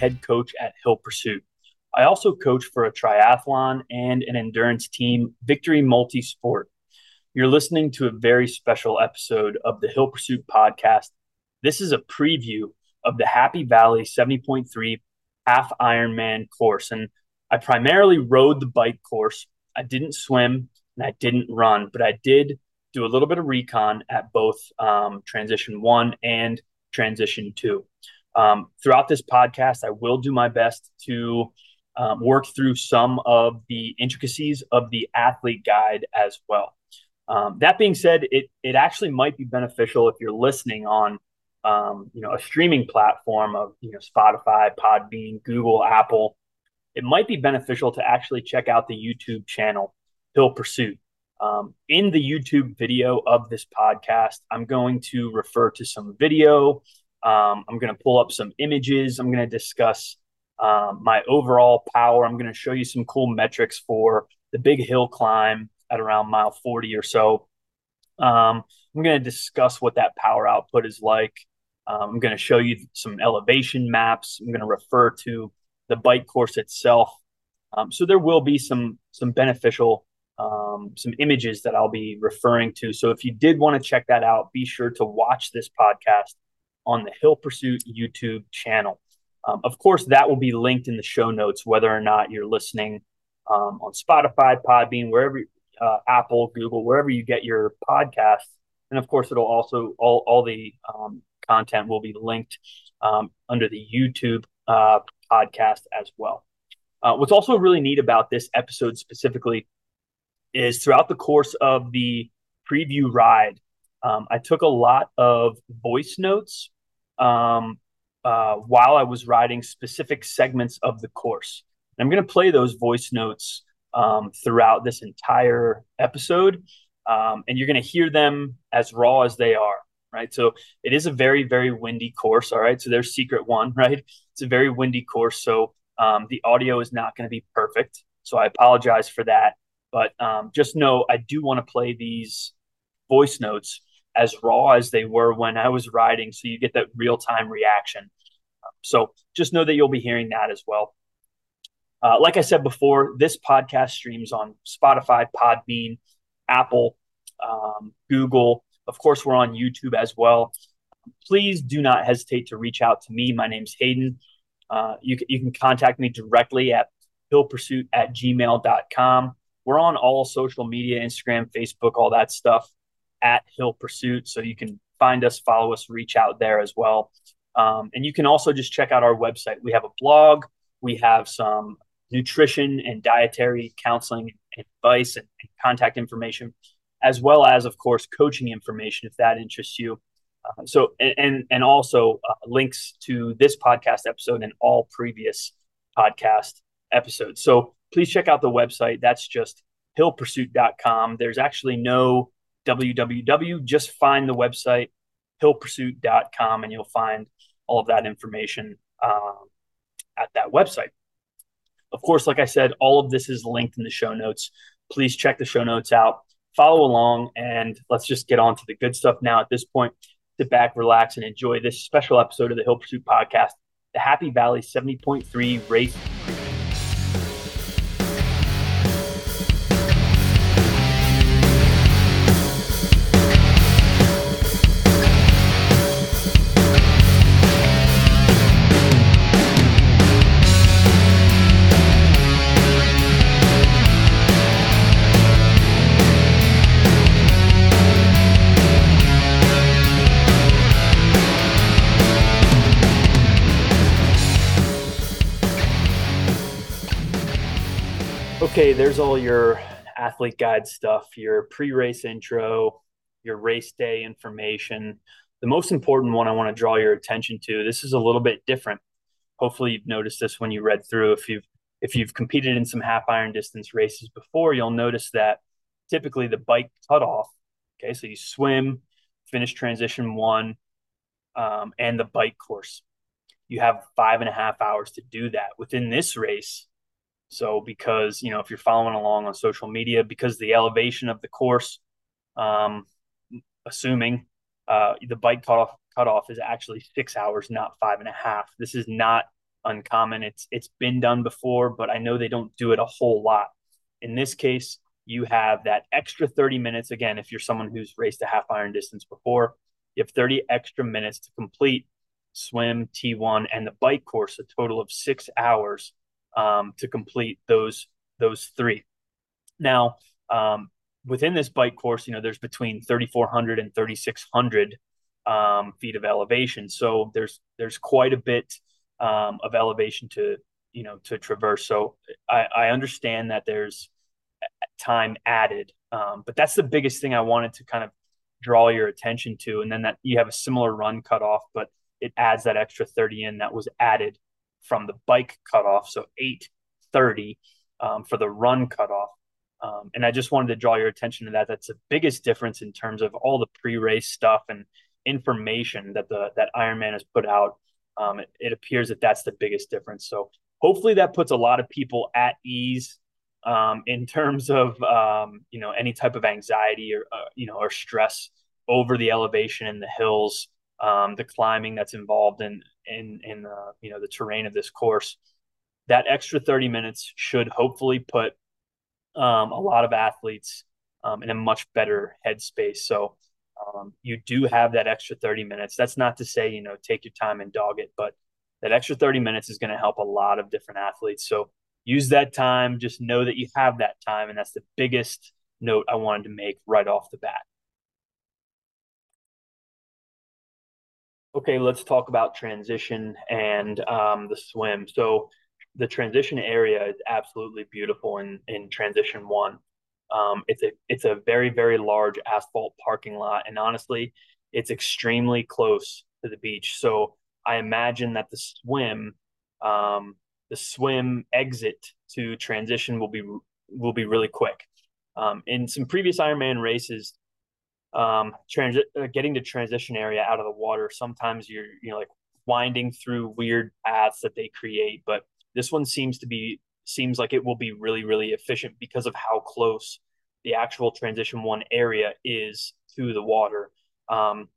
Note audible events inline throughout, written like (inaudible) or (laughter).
head coach at Hill Pursuit. I also coach for a triathlon and an endurance team, Victory Multisport. You're listening to a very special episode of the Hill Pursuit podcast. This is a preview of the Happy Valley 70.3 half Ironman course. And I primarily rode the bike course. I didn't swim and I didn't run, but I did do a little bit of recon at both um, transition one and transition two. Um, throughout this podcast, I will do my best to um, work through some of the intricacies of the athlete guide as well. Um, that being said, it it actually might be beneficial if you're listening on um, you know a streaming platform of you know Spotify, Podbean, Google, Apple. It might be beneficial to actually check out the YouTube channel Hill Pursuit. Um, in the YouTube video of this podcast, I'm going to refer to some video. Um, I'm going to pull up some images. I'm going to discuss um, my overall power. I'm going to show you some cool metrics for the big hill climb at around mile 40 or so. Um, I'm going to discuss what that power output is like. Um, I'm going to show you some elevation maps. I'm going to refer to the bike course itself. Um, so there will be some some beneficial um, some images that I'll be referring to. So if you did want to check that out, be sure to watch this podcast on the Hill Pursuit YouTube channel. Um, of course, that will be linked in the show notes, whether or not you're listening um, on Spotify, Podbean, wherever, uh, Apple, Google, wherever you get your podcasts. And of course, it'll also all all the um, content will be linked um, under the YouTube uh, podcast as well. Uh, what's also really neat about this episode specifically is throughout the course of the preview ride, um, I took a lot of voice notes um, uh, while I was riding specific segments of the course. And I'm going to play those voice notes um, throughout this entire episode, um, and you're going to hear them as raw as they are. Right. So it is a very, very windy course. All right. So there's secret one, (laughs) right? It's a very windy course. So um, the audio is not going to be perfect. So I apologize for that. But um, just know I do want to play these voice notes as raw as they were when I was riding, so you get that real time reaction. So just know that you'll be hearing that as well. Uh, like I said before, this podcast streams on Spotify, Podbean, Apple, um, Google. Of course, we're on YouTube as well. Please do not hesitate to reach out to me. My name's Hayden. Uh, you, you can contact me directly at hillpursuit at gmail.com. We're on all social media Instagram, Facebook, all that stuff at Hill Pursuit. So you can find us, follow us, reach out there as well. Um, and you can also just check out our website. We have a blog, we have some nutrition and dietary counseling advice and, and contact information, as well as, of course, coaching information if that interests you. Uh, so, and and also uh, links to this podcast episode and all previous podcast episodes. So please check out the website. That's just hillpursuit.com. There's actually no www. Just find the website, hillpursuit.com, and you'll find all of that information um, at that website. Of course, like I said, all of this is linked in the show notes. Please check the show notes out, follow along, and let's just get on to the good stuff now. At this point, sit back, relax, and enjoy this special episode of the Hill Pursuit podcast, the Happy Valley 70.3 Race there's all your athlete guide stuff, your pre race intro, your race day information. The most important one I want to draw your attention to this is a little bit different. Hopefully, you've noticed this when you read through. If you've if you've competed in some half iron distance races before, you'll notice that typically the bike cutoff. Okay, so you swim, finish transition one, um, and the bike course. You have five and a half hours to do that. Within this race, so because you know if you're following along on social media, because the elevation of the course, um, assuming uh, the bike cutoff cutoff is actually six hours, not five and a half. This is not uncommon. It's it's been done before, but I know they don't do it a whole lot. In this case, you have that extra 30 minutes. Again, if you're someone who's raced a half iron distance before, you have 30 extra minutes to complete swim, T1, and the bike course, a total of six hours um, to complete those those three. Now, um, within this bike course, you know, there's between 3,400 and 3,600 um, feet of elevation. So there's there's quite a bit um, of elevation to you know to traverse. So I, I understand that there's time added, um, but that's the biggest thing I wanted to kind of draw your attention to. And then that you have a similar run cutoff, but it adds that extra 30 in that was added from the bike cutoff. So 830 um, for the run cutoff. Um, and I just wanted to draw your attention to that. That's the biggest difference in terms of all the pre-race stuff and information that the that Ironman has put out. Um, it, it, appears that that's the biggest difference. So hopefully that puts a lot of people at ease um, in terms of um, you know any type of anxiety or uh, you know or stress over the elevation in the hills, um, the climbing that's involved in in in uh, you know the terrain of this course. That extra thirty minutes should hopefully put um, a lot of athletes um, in a much better headspace. So um, you do have that extra 30 minutes. That's not to say, you know, take your time and dog it, but that extra 30 minutes is going to help a lot of different athletes. So use that time. Just know that you have that time. And that's the biggest note I wanted to make right off the bat. Okay, let's talk about transition and um, the swim. So the transition area is absolutely beautiful in in transition one. Um, it's a it's a very very large asphalt parking lot, and honestly, it's extremely close to the beach. So I imagine that the swim, um, the swim exit to transition will be will be really quick. Um, in some previous Ironman races, um, transit uh, getting the transition area out of the water, sometimes you're you know like winding through weird paths that they create, but this one seems to be seems like it will be really really efficient because of how close the actual transition one area is to the water. Um,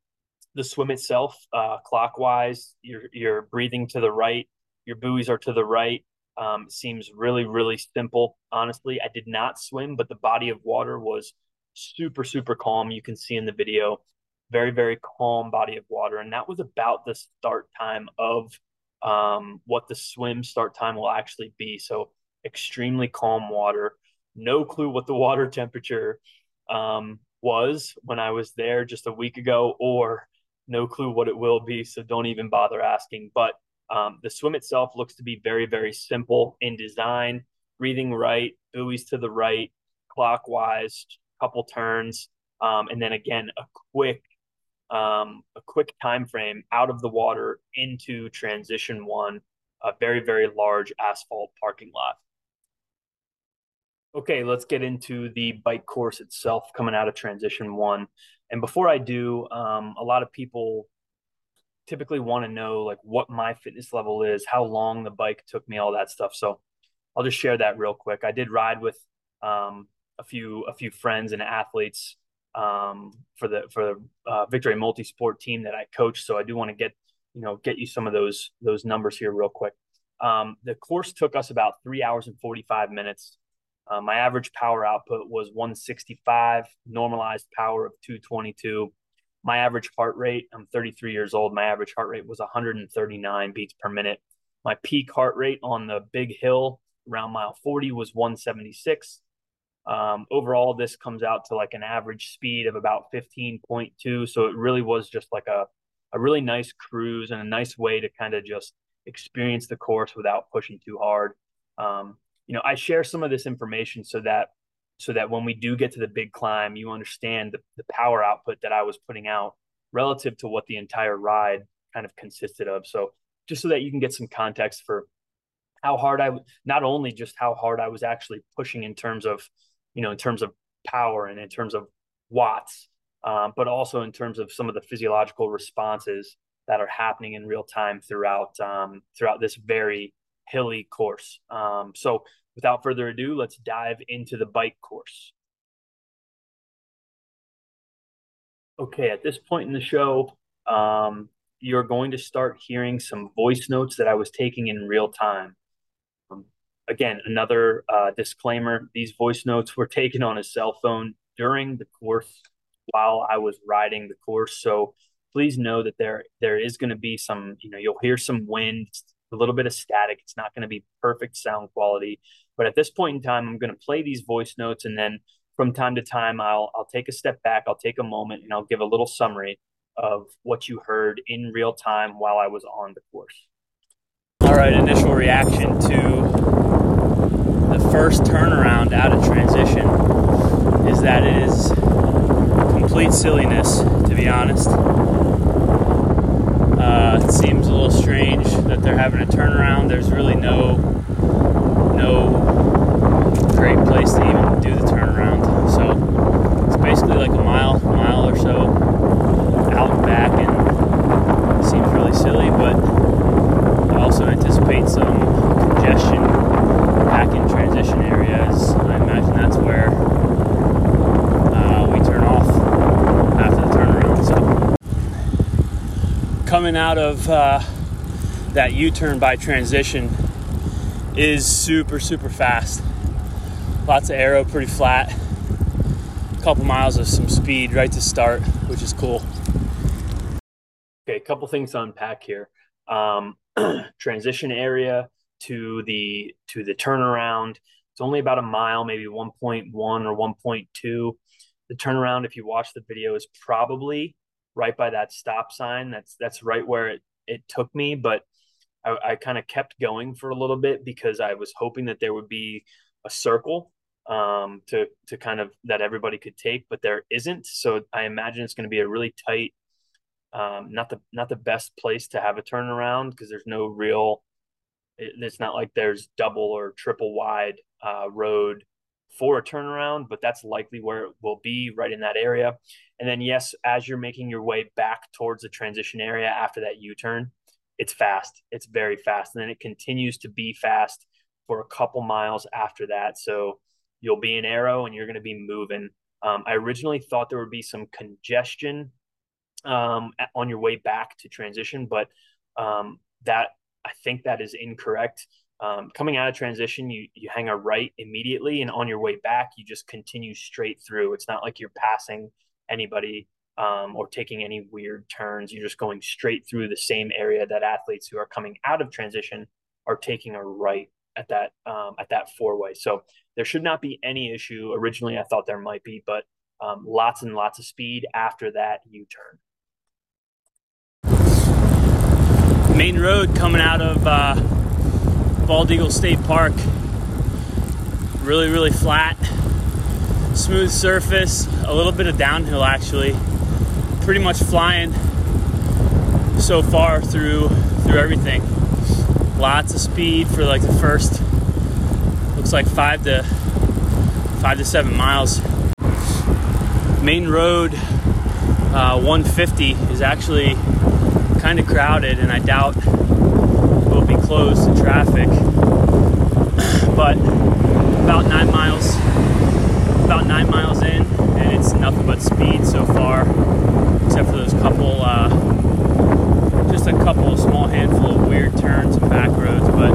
the swim itself, uh, clockwise, you're you're breathing to the right. Your buoys are to the right. Um, seems really really simple. Honestly, I did not swim, but the body of water was super super calm. You can see in the video, very very calm body of water, and that was about the start time of um, what the swim start time will actually be. So extremely calm water. No clue what the (laughs) water temperature um, was when I was there just a week ago, or no clue what it will be. So don't even bother asking. But um, the swim itself looks to be very, very simple in design. Breathing right, buoys to the right, clockwise, couple turns, um, and then again a quick um, a quick time frame out of the water into transition one, a very, very large asphalt parking lot. Okay, let's get into the bike course itself coming out of transition one. And before I do, um, a lot of people typically want to know like what my fitness level is, how long the bike took me, all that stuff. So I'll just share that real quick. I did ride with um, a few a few friends and athletes um, for the for the uh, Victory Multisport team that I coach. So I do want to get you know get you some of those those numbers here real quick. Um, the course took us about three hours and forty five minutes. Uh, my average power output was 165, normalized power of 222. My average heart rate, I'm 33 years old. My average heart rate was 139 beats per minute. My peak heart rate on the big hill around mile 40 was 176. Um, overall, this comes out to like an average speed of about 15.2. So it really was just like a, a really nice cruise and a nice way to kind of just experience the course without pushing too hard. Um, you know, I share some of this information so that so that when we do get to the big climb, you understand the, the power output that I was putting out relative to what the entire ride kind of consisted of. So just so that you can get some context for how hard I not only just how hard I was actually pushing in terms of you know, in terms of power and in terms of watts, um, but also in terms of some of the physiological responses that are happening in real time throughout um, throughout this very hilly course. Um, so, without further ado, let's dive into the bike course. Okay, at this point in the show, um, you're going to start hearing some voice notes that I was taking in real time. Again, another uh, disclaimer these voice notes were taken on a cell phone during the course while I was riding the course. So please know that there there is going to be some, you know, you'll hear some wind, a little bit of static. It's not going to be perfect sound quality. But at this point in time, I'm going to play these voice notes and then from time to time I'll I'll take a step back, I'll take a moment and I'll give a little summary of what you heard in real time while I was on the course. All right, initial reaction to first turnaround out of transition is that it is complete silliness, to be honest. Uh, it seems a little strange that they're having a turnaround. There's really no no great place to even do the turnaround. So it's basically like a mile, mile or so out and back, and seems really silly. But I also anticipate some congestion back in transition areas. I imagine that's where uh, we turn off after the turnaround. So coming out of uh, that U-turn by transition is super super fast. Lots of aero, pretty flat. A couple miles of some speed right to start, which is cool. Okay, a couple things to unpack here. Um, (clears throat) transition area to the to the turnaround. It's only about a mile, maybe 1.1 or 1.2. The turnaround, if you watch the video, is probably right by that stop sign. That's that's right where it, it took me, but I, I kind of kept going for a little bit because I was hoping that there would be a circle um, to to kind of that everybody could take, but there isn't. So I imagine it's going to be a really tight, um, not the not the best place to have a turnaround because there's no real. It, it's not like there's double or triple wide uh, road for a turnaround, but that's likely where it will be right in that area. And then yes, as you're making your way back towards the transition area after that U turn, it's fast. It's very fast. And then it continues to be fast for a couple miles after that. So you'll be in aero and you're going to be moving. Um, I originally thought there would be some congestion um, on your way back to transition, but um, that I think that is incorrect. Um, coming out of transition, you you hang a right immediately, and on your way back, you just continue straight through. It's not like you're passing anybody um, or taking any weird turns. You're just going straight through the same area that athletes who are coming out of transition are taking a right at that um, at that four way. So there should not be any issue. Originally, I thought there might be, but um, lots and lots of speed after that U turn. Main road coming out of uh, Bald Eagle State Park. Really, really flat, smooth surface, a little bit of downhill actually pretty much flying so far through through everything. Lots of speed for like the first looks like five to five to seven miles. Main road uh, 150 is actually kind of crowded, and I doubt will be closed to traffic. (clears throat) but about nine miles, about nine miles in, and it's nothing but speed so far except for those couple, uh, just a couple small handful of weird turns and back roads, but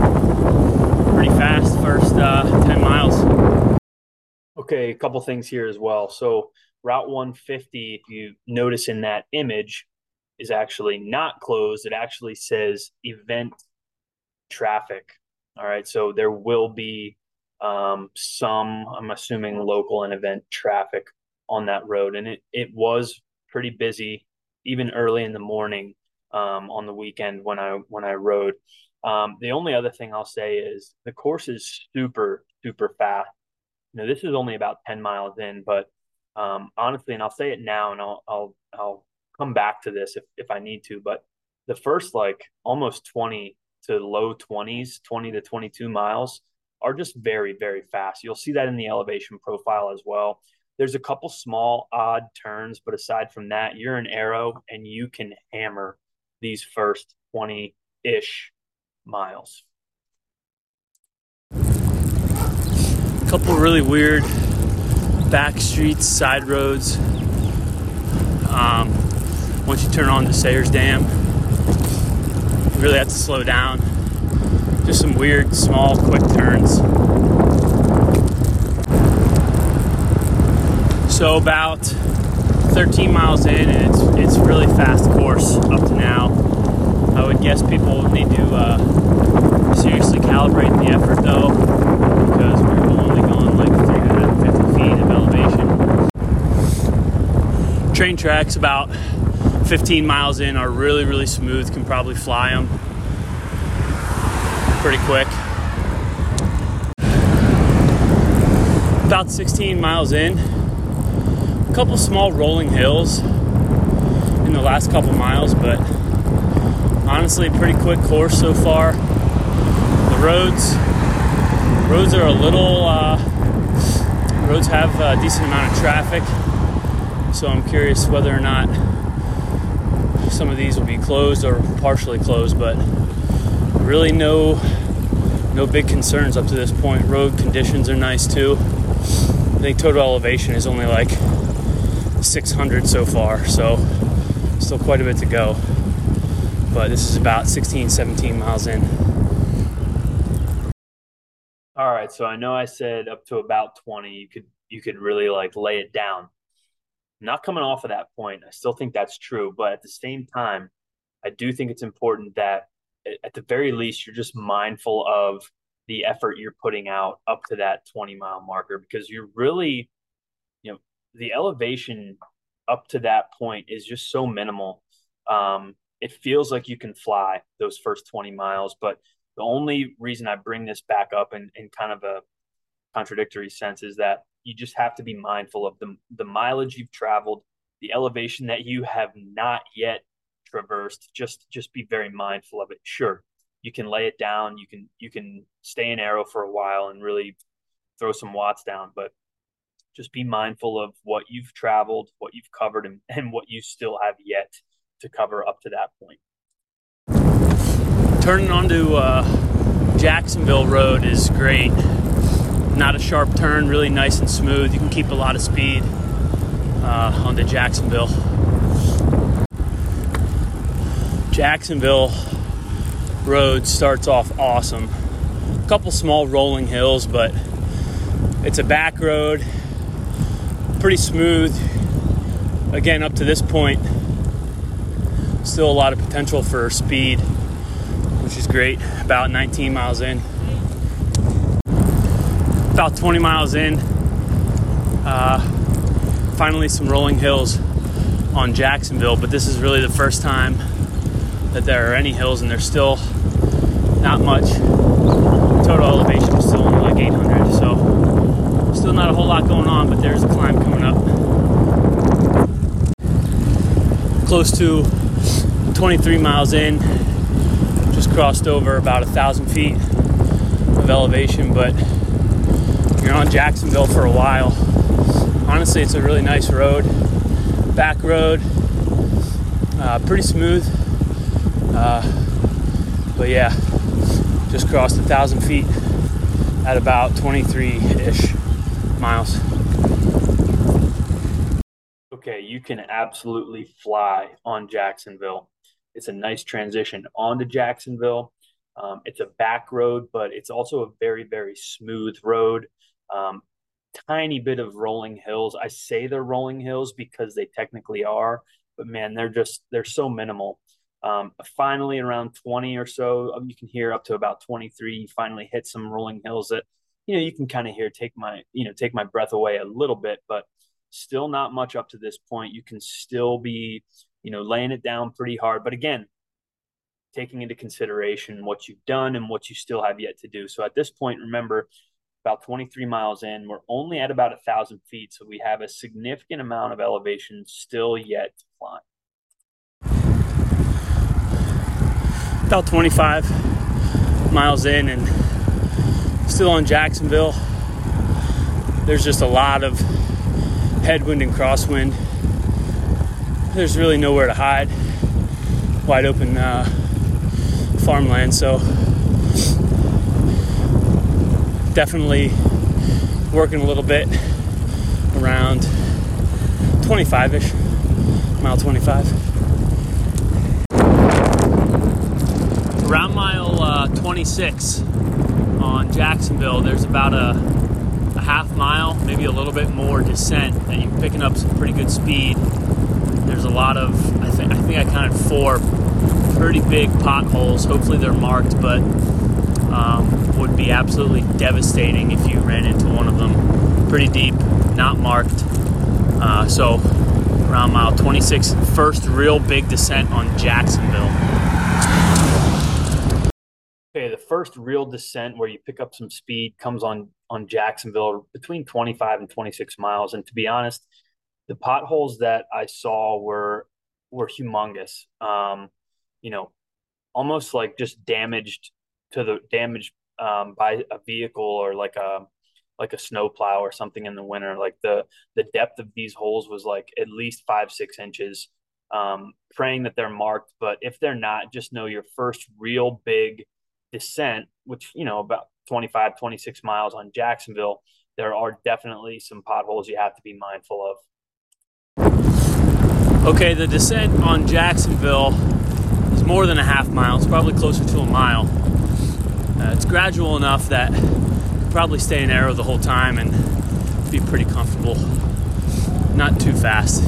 pretty fast first uh, 10 miles. Okay, a couple things here as well. So, Route 150, if you notice in that image, is actually not closed. It actually says event traffic. All right, so there will be um, some, I'm assuming, local and event traffic on that road, and it it was pretty busy even early in the morning um, on the weekend when I when I rode. Um, the only other thing I'll say is the course is super super fast. You know, this is only about ten miles in, but um, honestly, and I'll say it now, and I'll I'll I'll come back to this if if I need to, but the first like almost twenty to low twenties, twenty to twenty two miles are just very very fast. You'll see that in the elevation profile as well. There's a couple small odd turns, but aside from that, you're an aero and you can hammer these first 20 ish miles. A couple really weird back streets, side roads. Um, once you turn on to Sayers Dam, you really have to slow down. Just some weird, small, quick turns. So about 13 miles in, and it's it's really fast course up to now. I would guess people need to uh, seriously calibrate the effort though, because we're only going like 350 feet of elevation. Train tracks about 15 miles in are really really smooth. Can probably fly them pretty quick. About 16 miles in, a couple small rolling hills in the last couple miles, but honestly, pretty quick course so far. The roads, roads are a little, uh, roads have a decent amount of traffic, so I'm curious whether or not some of these will be closed or partially closed, but really no no big concerns up to this point. Road conditions are nice too. I think total elevation is only like 600 so far, so still quite a bit to go. But this is about 16, 17 miles in. All right, so I know I said up to about 20, you could you could really like lay it down. Not coming off of that point. I still think that's true, but at the same time, I do think it's important that at the very least, you're just mindful of the effort you're putting out up to that 20 mile marker because you're really, you know, the elevation up to that point is just so minimal. Um, it feels like you can fly those first 20 miles, but the only reason I bring this back up in, in kind of a contradictory sense is that you just have to be mindful of the, the mileage you've traveled, the elevation that you have not yet traversed. Just just be very mindful of it. Sure you can lay it down. You can you can stay in aero for a while and really throw some watts down but just be mindful of what you've traveled what you've covered and, and what you still have yet to cover up to that point. Turning onto uh, jacksonville road is great not a sharp turn really nice and smooth you can keep a lot of speed uh, onto jacksonville Jacksonville road starts off awesome. A couple small rolling hills, but it's a back road, pretty smooth. Again, up to this point, still a lot of potential for speed, which is great. About 19 miles in. About 20 miles in, uh, finally some rolling hills on Jacksonville, but this is really the first time that there are any hills, and there's still not much. Total elevation is still only like 800, so still not a whole lot going on, but there's a climb coming up. Close to 23 miles in, just crossed over about a thousand feet of elevation, but you're on Jacksonville for a while. Honestly, it's a really nice road, back road, uh, pretty smooth uh, but yeah, just crossed a thousand feet at about 23 ish miles. Okay, you can absolutely fly on Jacksonville. It's a nice transition onto Jacksonville. Um, it's a back road, but it's also a very, very smooth road. Um, tiny bit of rolling hills. I say they're rolling hills because they technically are, but man, they're just they're so minimal. Um, finally, around 20 or so, um, you can hear up to about 23. You finally hit some rolling hills that, you know, you can kind of hear take my, you know, take my breath away a little bit, but still not much up to this point. You can still be, you know, laying it down pretty hard. But again, taking into consideration what you've done and what you still have yet to do. So at this point, remember, about 23 miles in, we're only at about a thousand feet. So we have a significant amount of elevation still yet to climb. about 25 miles in and still on Jacksonville. There's just a lot of headwind and crosswind. There's really nowhere to hide. Wide open uh, farmland, so definitely working a little bit around 25 ish, mile 25. Around mile uh, 26 on Jacksonville, there's about a, a half mile, maybe a little bit more descent, and you're picking up some pretty good speed. There's a lot of, I, th- I think I counted four pretty big potholes. Hopefully they're marked, but um, would be absolutely devastating if you ran into one of them. Pretty deep, not marked. Uh, so around mile 26, first real big descent on Jacksonville. Okay, the first real descent where you pick up some speed comes on on Jacksonville between 25 and 26 miles. And to be honest, the potholes that I saw were were humongous. Um, you know, almost like just damaged to the damage um, by a vehicle or like a like a snowplow or something in the winter. Like the the depth of these holes was like at least five six inches. Um, praying that they're marked, but if they're not, just know your first real big descent, which you know about 25 26 miles on Jacksonville, there are definitely some potholes you have to be mindful of. Okay, the descent on Jacksonville is more than a half mile. It's probably closer to a mile. Uh, it's gradual enough that probably stay in aero the whole time and be pretty comfortable. Not too fast.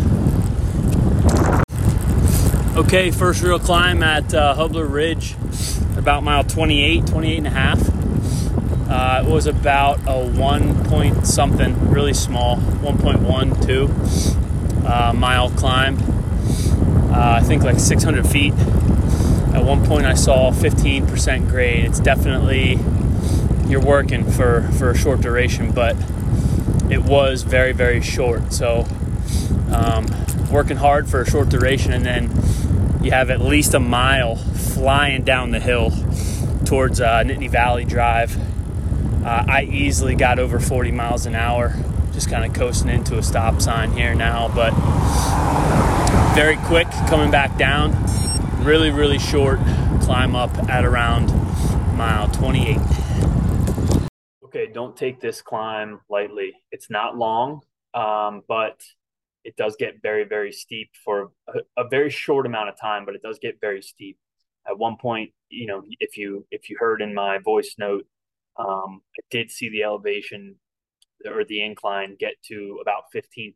Okay, first real climb at uh, Hubler Ridge, about mile 28, 28 and a half. Uh, it was about a one point something, really small, 1.12 uh, mile climb. Uh, I think like 600 feet. At one point, I saw 15% grade. It's definitely you're working for for a short duration, but it was very very short. So um, working hard for a short duration, and then you have at least a mile flying down the hill towards uh, Nittany Valley Drive. Uh, I easily got over 40 miles an hour, just kind of coasting into a stop sign here now, but very quick coming back down really, really short climb up at around mile 28. Okay, don't take this climb lightly. It's not long, um, but it does get very, very steep for a, a, very short amount of time, but it does get very steep. At one point, you know, if you if you heard in my voice note, um, I did see the elevation or the incline get to about 15%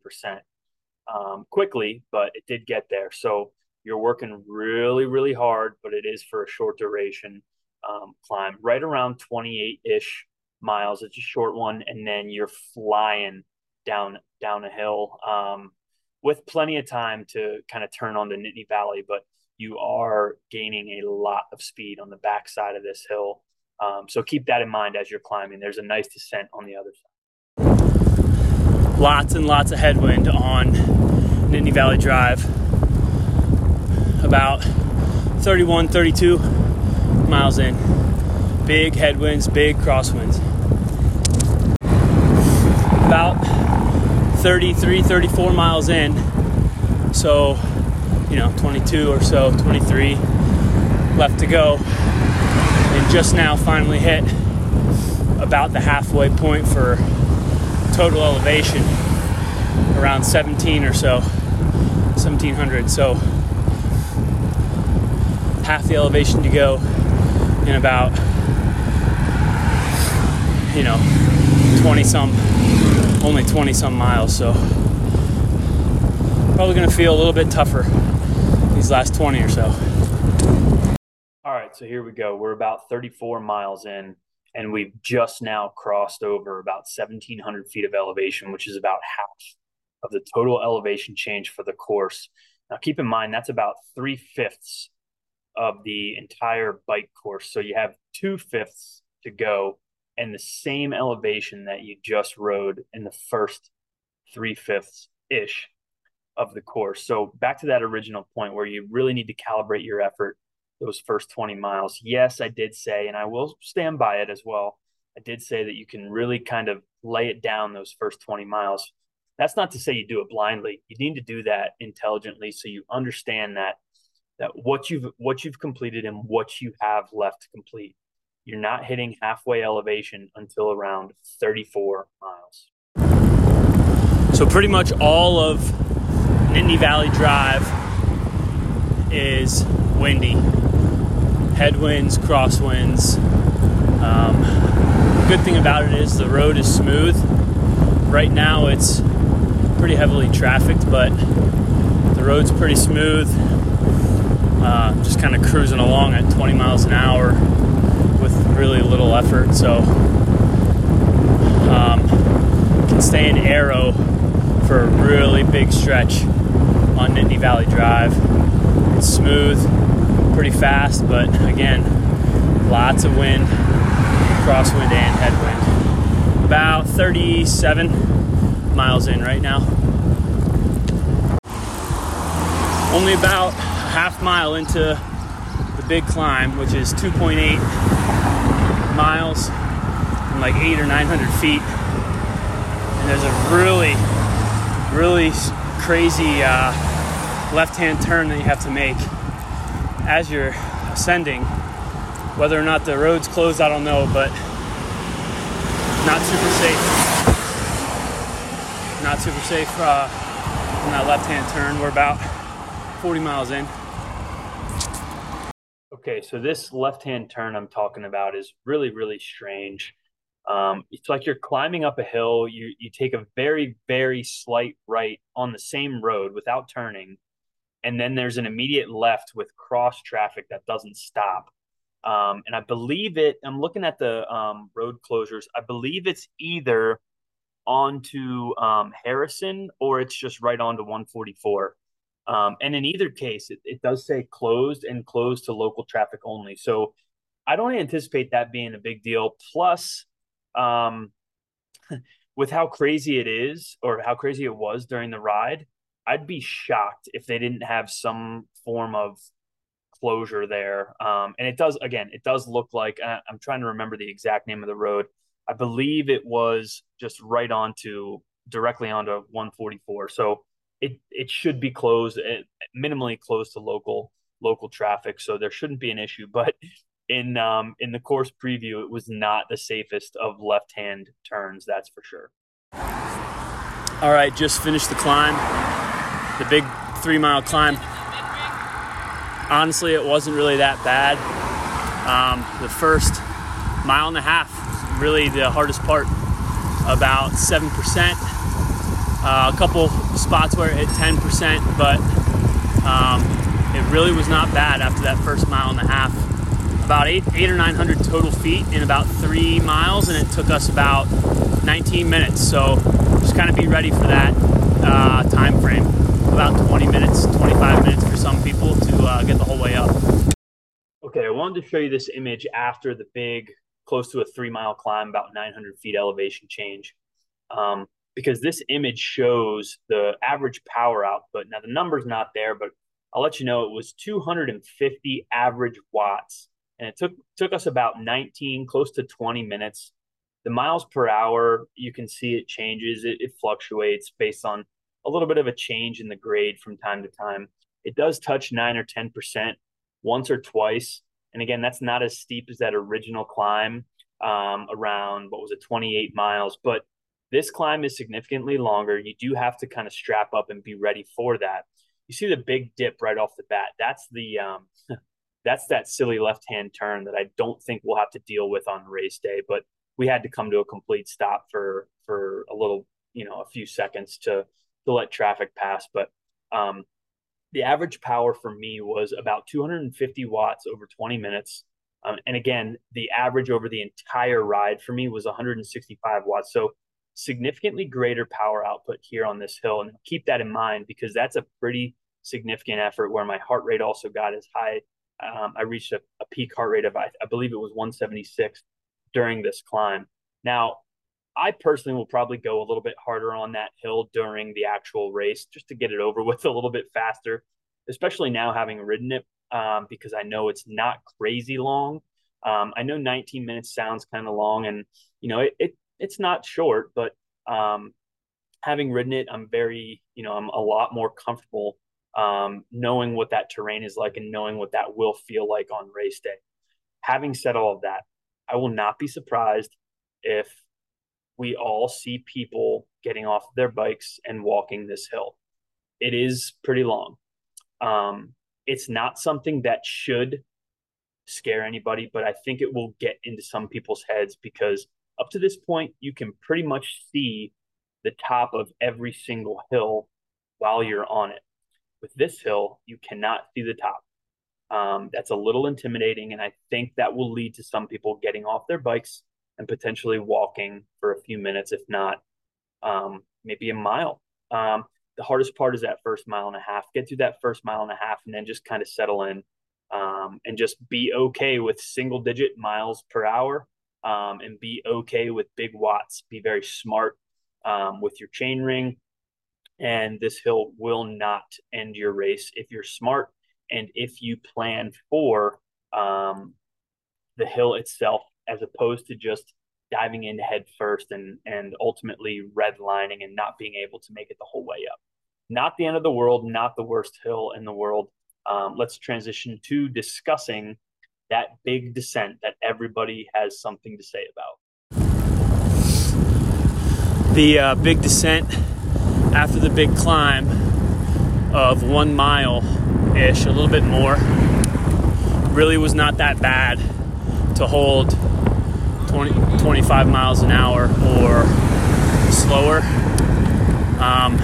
um, quickly, but it did get there. So you're working really, really hard, but it is for a short duration um, climb, right around 28 ish miles. It's a short one, and then you're flying down down a hill um, with plenty of time to kind of turn on the Nittany Valley. But you are gaining a lot of speed on the backside of this hill. Um, so keep that in mind as you're climbing. There's a nice descent on the other side. Lots and lots of headwind on Nittany Valley Drive about 31, 32 miles in. Big headwinds, big crosswinds. About 33, 34 miles in. So, you know, 22 or so, 23 left to go. And just now finally hit about the halfway point for total elevation around 17 or so 1700 so half the elevation to go in about you know 20 some only 20 some miles so probably going to feel a little bit tougher these last 20 or so. All right so here we go. We're about 34 miles in and we've just now crossed over about 1700 feet of elevation which is about half of the total elevation change for the course. Now keep in mind that's about three fifths of the entire bike course. So you have two fifths to go and the same elevation that you just rode in the first three fifths ish of the course. So back to that original point where you really need to calibrate your effort those first 20 miles. Yes, I did say, and I will stand by it as well. I did say that you can really kind of lay it down those first 20 miles. That's not to say you do it blindly. You need to do that intelligently so you understand that what you've what you've completed and what you have left to complete. You're not hitting halfway elevation until around 34 miles. So pretty much all of Nittany Valley Drive is windy. Headwinds, crosswinds, Um, good thing about it is the road is smooth. Right now it's pretty heavily trafficked, but the road's pretty smooth. Uh, just kind of cruising along at 20 miles an hour with really little effort. So um, can stay in aero for a really big stretch on Nittany Valley Drive. It's smooth, pretty fast, but again, lots of wind, crosswind and headwind. About 37 miles in right now. Only about half mile into the big climb, which is 2.8 miles and like eight or 900 feet. And there's a really, really crazy uh, left-hand turn that you have to make as you're ascending. Whether or not the road's closed, I don't know, but not super safe. Not super safe uh, on that left-hand turn. We're about 40 miles in. Okay, so this left-hand turn I'm talking about is really, really strange. Um, it's like you're climbing up a hill. You you take a very very slight right on the same road without turning, and then there's an immediate left with cross traffic that doesn't stop. Um, and I believe it. I'm looking at the um, road closures. I believe it's either onto um, Harrison or it's just right onto 144. Um, and in either case, it, it does say closed and closed to local traffic only. So I don't anticipate that being a big deal. Plus, um, (laughs) with how crazy it is or how crazy it was during the ride, I'd be shocked if they didn't have some form of closure there. Um, and it does, again, it does look like I'm trying to remember the exact name of the road. I believe it was just right onto directly onto 144. So it it should be closed, eh, minimally closed to local local traffic. So there shouldn't be an issue. But in um, in the course preview, it was not the safest of left hand turns. That's for sure. All right, just finished the climb, the big three mile climb. Honestly, it wasn't really that bad. Um, the first mile and a half, really the hardest part, about seven percent. Uh, a couple spots where it hit ten percent, but um, it really was not bad after that first mile and a half about eight, eight or 900 total feet in about three miles, and it took us about 19 minutes. So just kind of be ready for that uh, time frame. About 20 minutes, 25 minutes for some people to uh, get the whole way up. Okay, I wanted to show you this image after the big, close to a three mile climb, about 900 feet elevation change. Um, because this image shows the average power output. Now, the number's not there, but I'll let you know it was 250 average watts and it took took us about 19 close to 20 minutes. The miles per hour you can see it changes. It, it, fluctuates based on a little bit of a change in the grade from time to time. It does touch 9 or 10 percent once or twice and again that's not as steep as that original climb um, around what was it 28 miles but this climb is significantly longer you do have to kind of strap up and be ready for that you see the big dip right off the bat that's the um, (laughs) that's that silly left hand turn that I don't think we'll have to deal with on race day. But we had to come to a complete stop for for a little, you know, a few seconds to to let traffic pass. But um, the average power for me was about 250 watts over 20 minutes. Um, and again, the average over the entire ride for me was 165 watts. So significantly greater power output here on this hill. And keep that in mind because that's a pretty significant effort where my heart rate also got as high um, I reached a, a, peak heart rate of, I, I believe it was 176 during this climb. Now, I personally will probably go a little bit harder on that hill during the actual race just to get it over (laughs) with a little bit faster, especially now having ridden it um, because I know it's not crazy long. Um, I know 19 minutes sounds kind of long, and you know it, it it's not short, but um, having ridden it, I'm very you know I'm a lot more comfortable um, knowing what that terrain is like and knowing what that will feel like on race day. Having said all of that, I will not be surprised if we all see people getting off their bikes and walking this hill. It is pretty long. Um, it's not something that should scare anybody, but I think it will get into some people's heads because up to this point, you can pretty much see the top of every single hill while you're on it. With this hill, you cannot see the top. Um, that's a little intimidating, and I think that will lead to some people getting off their bikes and potentially walking for a few minutes, if not um, maybe a mile. Um, the hardest part is that first mile and a half. Get through that first mile and a half, and then just kind of settle in um, and just be okay with single digit miles per hour um, and be okay with big watts. Be very smart um, with your chain ring. And this hill will not end your race if you're smart and if you plan for um, the hill itself as opposed to just diving in head first and and ultimately redlining and not being able to make it the whole way up. Not the end of the world, not the worst hill in the world. Um, let's transition to discussing that big descent that everybody has something to say about. The uh, big descent after the big climb of one mile ish, a little bit more, really was not that bad to hold 20, 25 miles an hour or slower. Um,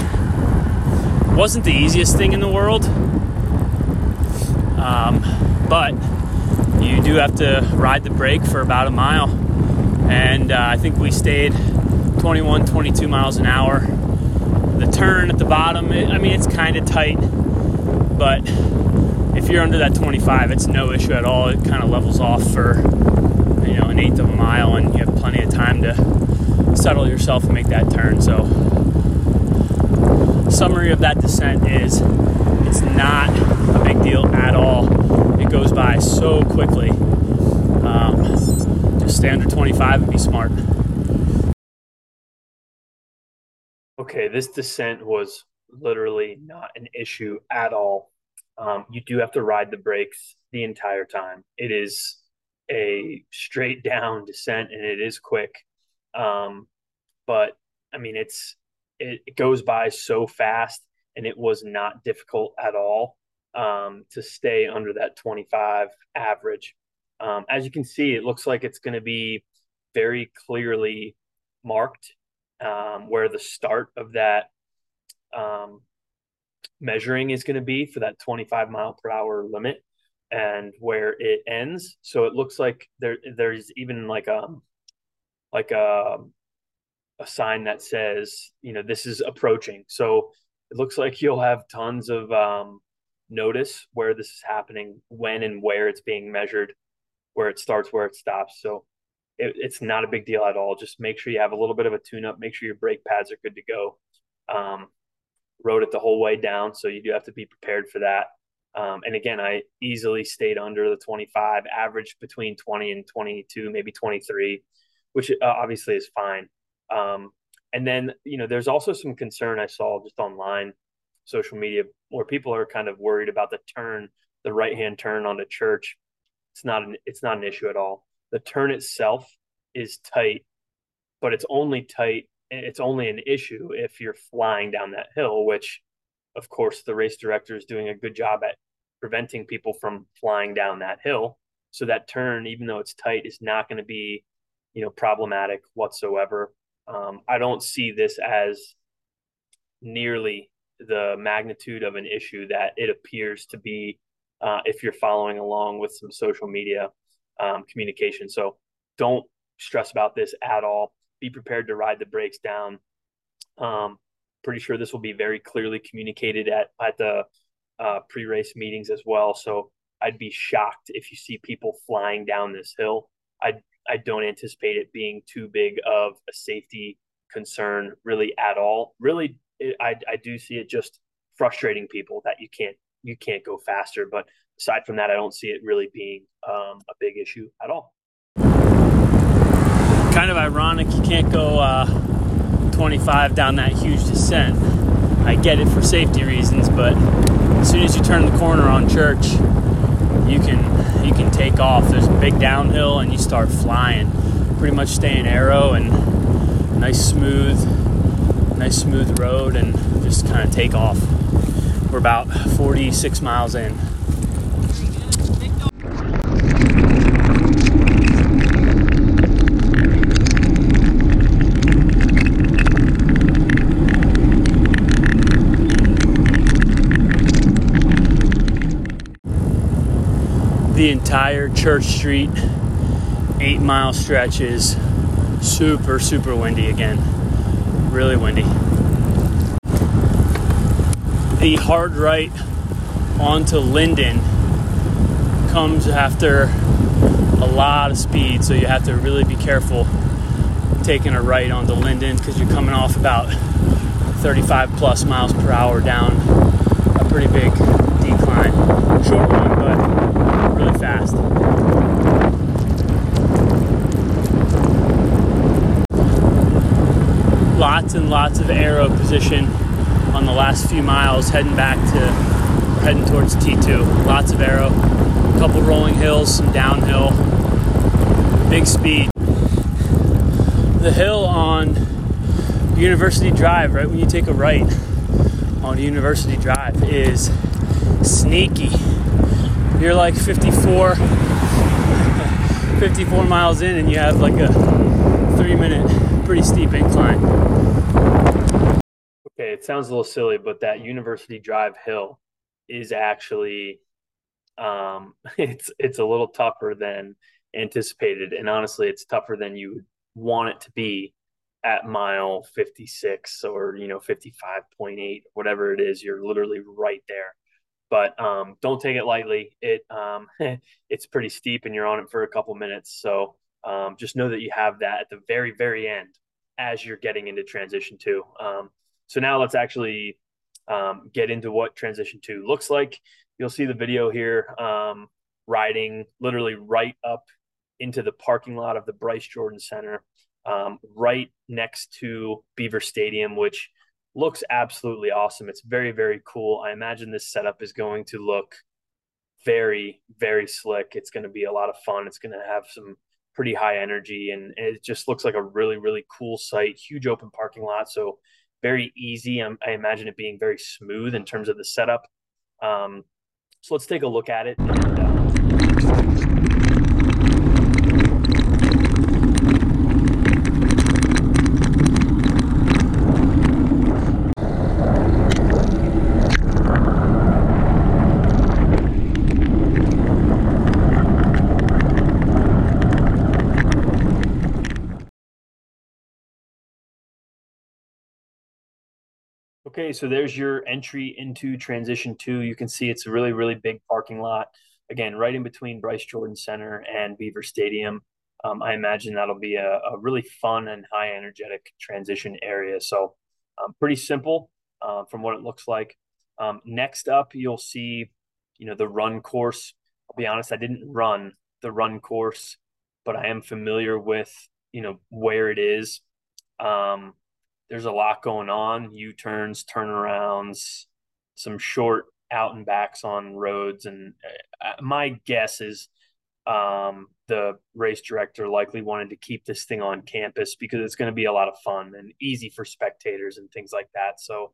wasn't the easiest thing in the world, um, but you do have to ride the brake for about a mile. And uh, I think we stayed 21, 22 miles an hour. The turn at the bottom, it, I mean, it's kind of tight, but if you're under that 25, it's no issue at all. It kind of levels off for you know an eighth of a mile, and you have plenty of time to settle yourself and make that turn. So, summary of that descent is it's not a big deal at all it goes by so quickly. Um, just stay under 25 and be smart. Okay, this descent was literally not an issue at all. Um, you do have to ride the brakes the entire time. It is a straight (laughs) down descent and it is quick. Um, but I mean, it's it, it goes by so fast and it was not difficult at all um, to stay under that 25 average. Um, as you can see, it looks like it's going to be very clearly marked um, where the start of that um, measuring is going to be for that 25 mile per hour limit and where it ends. So it looks like there there's even like a like a a sign that says you know this is approaching. So it looks like you'll have tons of um, notice where this is happening, when and where it's being measured, where it starts, where it stops. So it, it's not a big deal at all. Just make sure you have a little bit of a tune up, make sure your brake pads are good to go. Um, rode it the whole way down, so you do have to be prepared for that. Um, and again, I easily stayed under the 25, average between 20 and 22, maybe 23, which uh, obviously is fine. Um, and then, you know, there's also some concern I saw just online social media where people are kind of worried about the turn, the right hand turn onto church. It's not an it's not an issue at all. The turn itself is tight, but it's only tight. It's only an issue if you're flying down that hill, which, of course, the race director is doing a good job at preventing people from flying down that hill. So that turn, even though it's tight, is not going to be, you know, problematic whatsoever. Um, I don't see this as nearly the magnitude of an issue that it appears to be uh, if you're following along with some social media um, communication. So don't stress about this at all. Be prepared to ride the brakes down. Um, pretty sure this will be very clearly communicated at at the uh, pre-race meetings as well. So I'd be shocked if you see people flying down this hill. I I don't anticipate it being too big of a safety concern really at all. Really it, I I do see it just frustrating people that you can't you can't go faster. But aside from that, I don't see it really being um, a big issue at all. Kind of ironic you can't go uh, 25 down that huge descent. I get it for safety reasons, but as soon as you turn the corner on church, you can you can take off. There's a big downhill and you start flying. Pretty much staying aero and nice smooth nice smooth road and just kind of take off. We're about 46 miles in. the entire Church Street eight mile stretch is super, super windy again. Really windy. The hard right onto Linden comes after a lot of speed, so you have to really be careful taking a right onto Linden because you're coming off about 35 plus miles per hour down a pretty big decline. Short one, but really fast. Lots and lots of aero position on the last few miles heading back to heading towards T2. Lots of aero, a couple rolling hills, some downhill, big speed. The hill on University Drive, right when you take a right on University Drive, is sneaky. You're like 54, (laughs) 54 miles in, and you have like a three minute, pretty steep incline. Okay, it sounds a little silly, but that University Drive hill is actually um, (laughs) it's it's a little tougher than anticipated, and honestly, it's tougher than you would want it to be at mile 56 or you know 55.8 whatever it is you're literally right there but um, don't take it lightly it um, (laughs) it's pretty steep and you're on it for a couple minutes so um, just know that you have that at the very very end as you're getting into transition two um, so now let's actually um, get into what transition two looks like you'll see the video here um, riding literally right up into the parking lot of the bryce jordan center um, right next to Beaver Stadium, which looks absolutely awesome. It's very, very cool. I imagine this setup is going to look very, very slick. It's going to be a lot of fun. It's going to have some pretty high energy, and, it just looks like a really, really cool site. Huge open parking lot, so very easy. I'm, i imagine it being very smooth in terms of the setup. Um, so let's take a look at it. Okay, so there's your entry into transition two. You can see it's a really, really big parking lot. Again, right in between Bryce Jordan Center and Beaver Stadium. Um, I imagine that'll be a, a, really fun and high energetic transition area. So, um, pretty simple uh, from what it looks like. Um, next up, you'll see, you know, the run course. I'll be honest, I didn't run the run course, but I am familiar with, you know, where it is. Um, there's a lot going on U turns, turnarounds, some short out and backs on roads. And uh, my guess is um, the race director likely wanted to keep this thing on campus because it's going to be a lot of fun and easy for spectators and things like that. So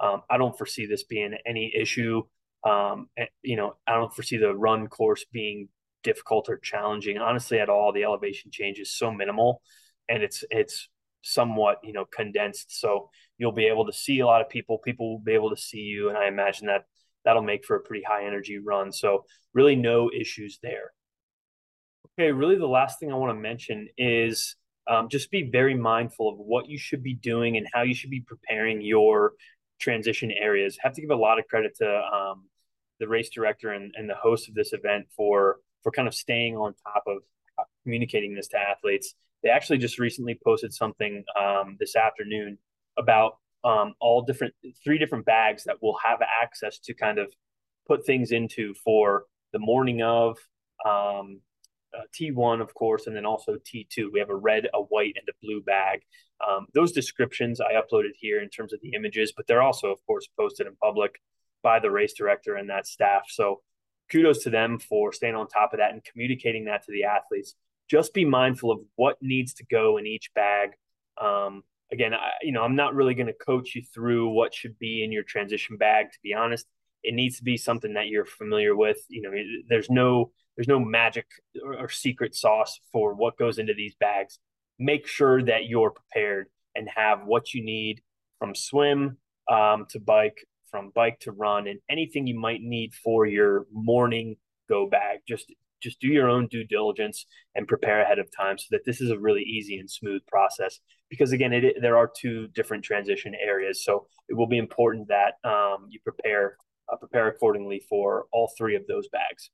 um, I don't foresee this being any issue. Um, eh, you know, I don't foresee the run course being difficult or challenging. Honestly, at all, the elevation change is so minimal, and it's it's somewhat you know condensed. So you'll be able to see a lot of people. People will be able to see you and i imagine that that'll make for a pretty high energy run. So really no issues there. Okay really the last thing i want to mention is um, just be very mindful of what you should be doing and how you should be preparing your transition areas. Have to give a lot of credit to um, the race director and, and the host of this event for for kind of staying on top of communicating this to athletes they actually just recently posted something um, this afternoon about um, all different three different bags that will have access to kind of put things into for the morning of um, uh, T1, of course, and then also T2. We have a red, a white, and a blue bag. Um, those descriptions I uploaded here in terms of the images, but they're also, of course, posted in public by the race director and that staff. So kudos to them for staying on top of that and communicating that to the athletes just be mindful of what needs to go in each bag. Um, again, I, you know, I'm not really going to coach you through what should be in your transition bag. To be honest, it needs to be something that you're familiar with. You know, there's no there's no magic or, secret sauce for what goes into these bags. Make sure that you're prepared and have what you need from swim um, to bike, from bike to run, and anything you might need for your morning go bag. Just just do your own due diligence and prepare ahead of time so that this is a really easy and smooth process. Because again, it, there are two different transition areas, so it will be important that um, you prepare uh, prepare accordingly for all three of those bags.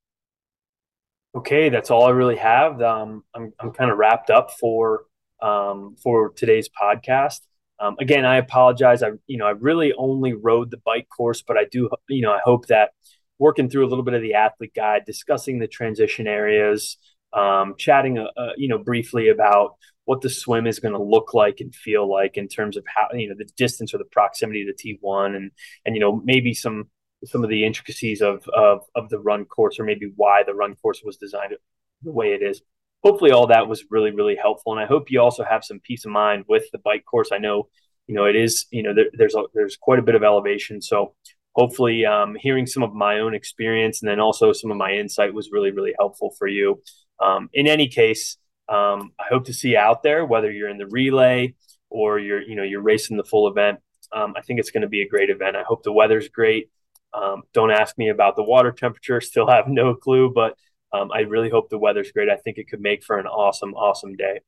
Okay, that's all I really have. Um, I'm I'm kind of wrapped up for um, for today's podcast. Um, again, I apologize. I you know I really only rode the bike course, but I do you know I hope that working through a little bit of the athlete guide, discussing the transition areas, um, chatting uh, uh, you know briefly about what the swim is going to look like and feel like in terms of how you know the distance or the proximity to T1 and and you know maybe some some of the intricacies of of of the run course or maybe why the run course was designed the way it is. Hopefully all that was really really helpful and i hope you also have some peace of mind with the bike course. I know you know it is you know there, there's a, there's quite a bit of elevation so hopefully um, hearing some of my own experience and then also some of my insight was really really helpful for you um, in any case um, i hope to see you out there whether you're in the relay or you're you know you're racing the full event um, i think it's going to be a great event i hope the weather's great um, don't ask me about the water temperature (laughs) still have no clue but um, I really hope the weather's great. I think it could make for an awesome, awesome day.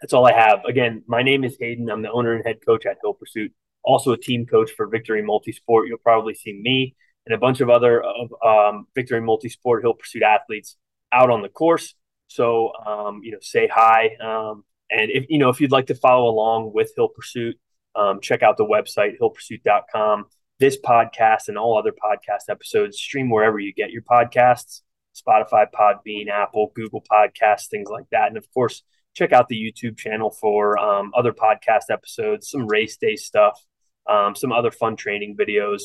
That's all I have. Again, my name is Hayden. I'm the owner and head coach at Hill Pursuit, also a team coach for Victory Multisport. You'll probably see me and a bunch of other of um, Victory Multisport Hill Pursuit athletes out on the course. So, um, you know, say hi. Um, and if, you know, if you'd like to follow along with Hill Pursuit, um, check out the website, hillpursuit.com. This podcast and all other podcast episodes stream wherever you get your podcasts. Spotify, Podbean, Apple, Google Podcasts, things like that. And of course, check out the YouTube channel for um, other podcast episodes, some race day stuff, um, some other fun training videos.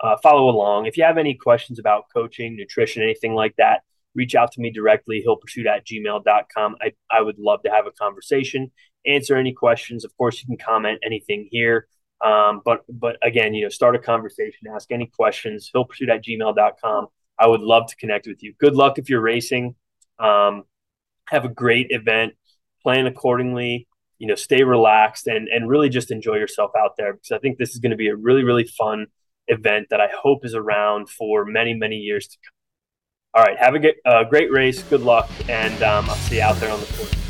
Uh, follow along. If you have any questions about coaching, nutrition, anything like that, reach out to me directly, hillpursuit at gmail.com. I, I would love to have a conversation, answer any questions. Of course, you can comment anything here. Um, but but again, you know, start a conversation, ask any questions, hillpursuit at gmail.com. I would love to connect with you. Good luck if you're racing. Um, have a great event. Plan accordingly. You know, stay relaxed and and really just enjoy yourself out there because I think this is going to be a really really fun event that I hope is around for many many years to come. All right, have a get, uh, great race. Good luck, and um, I'll see you out there on the course.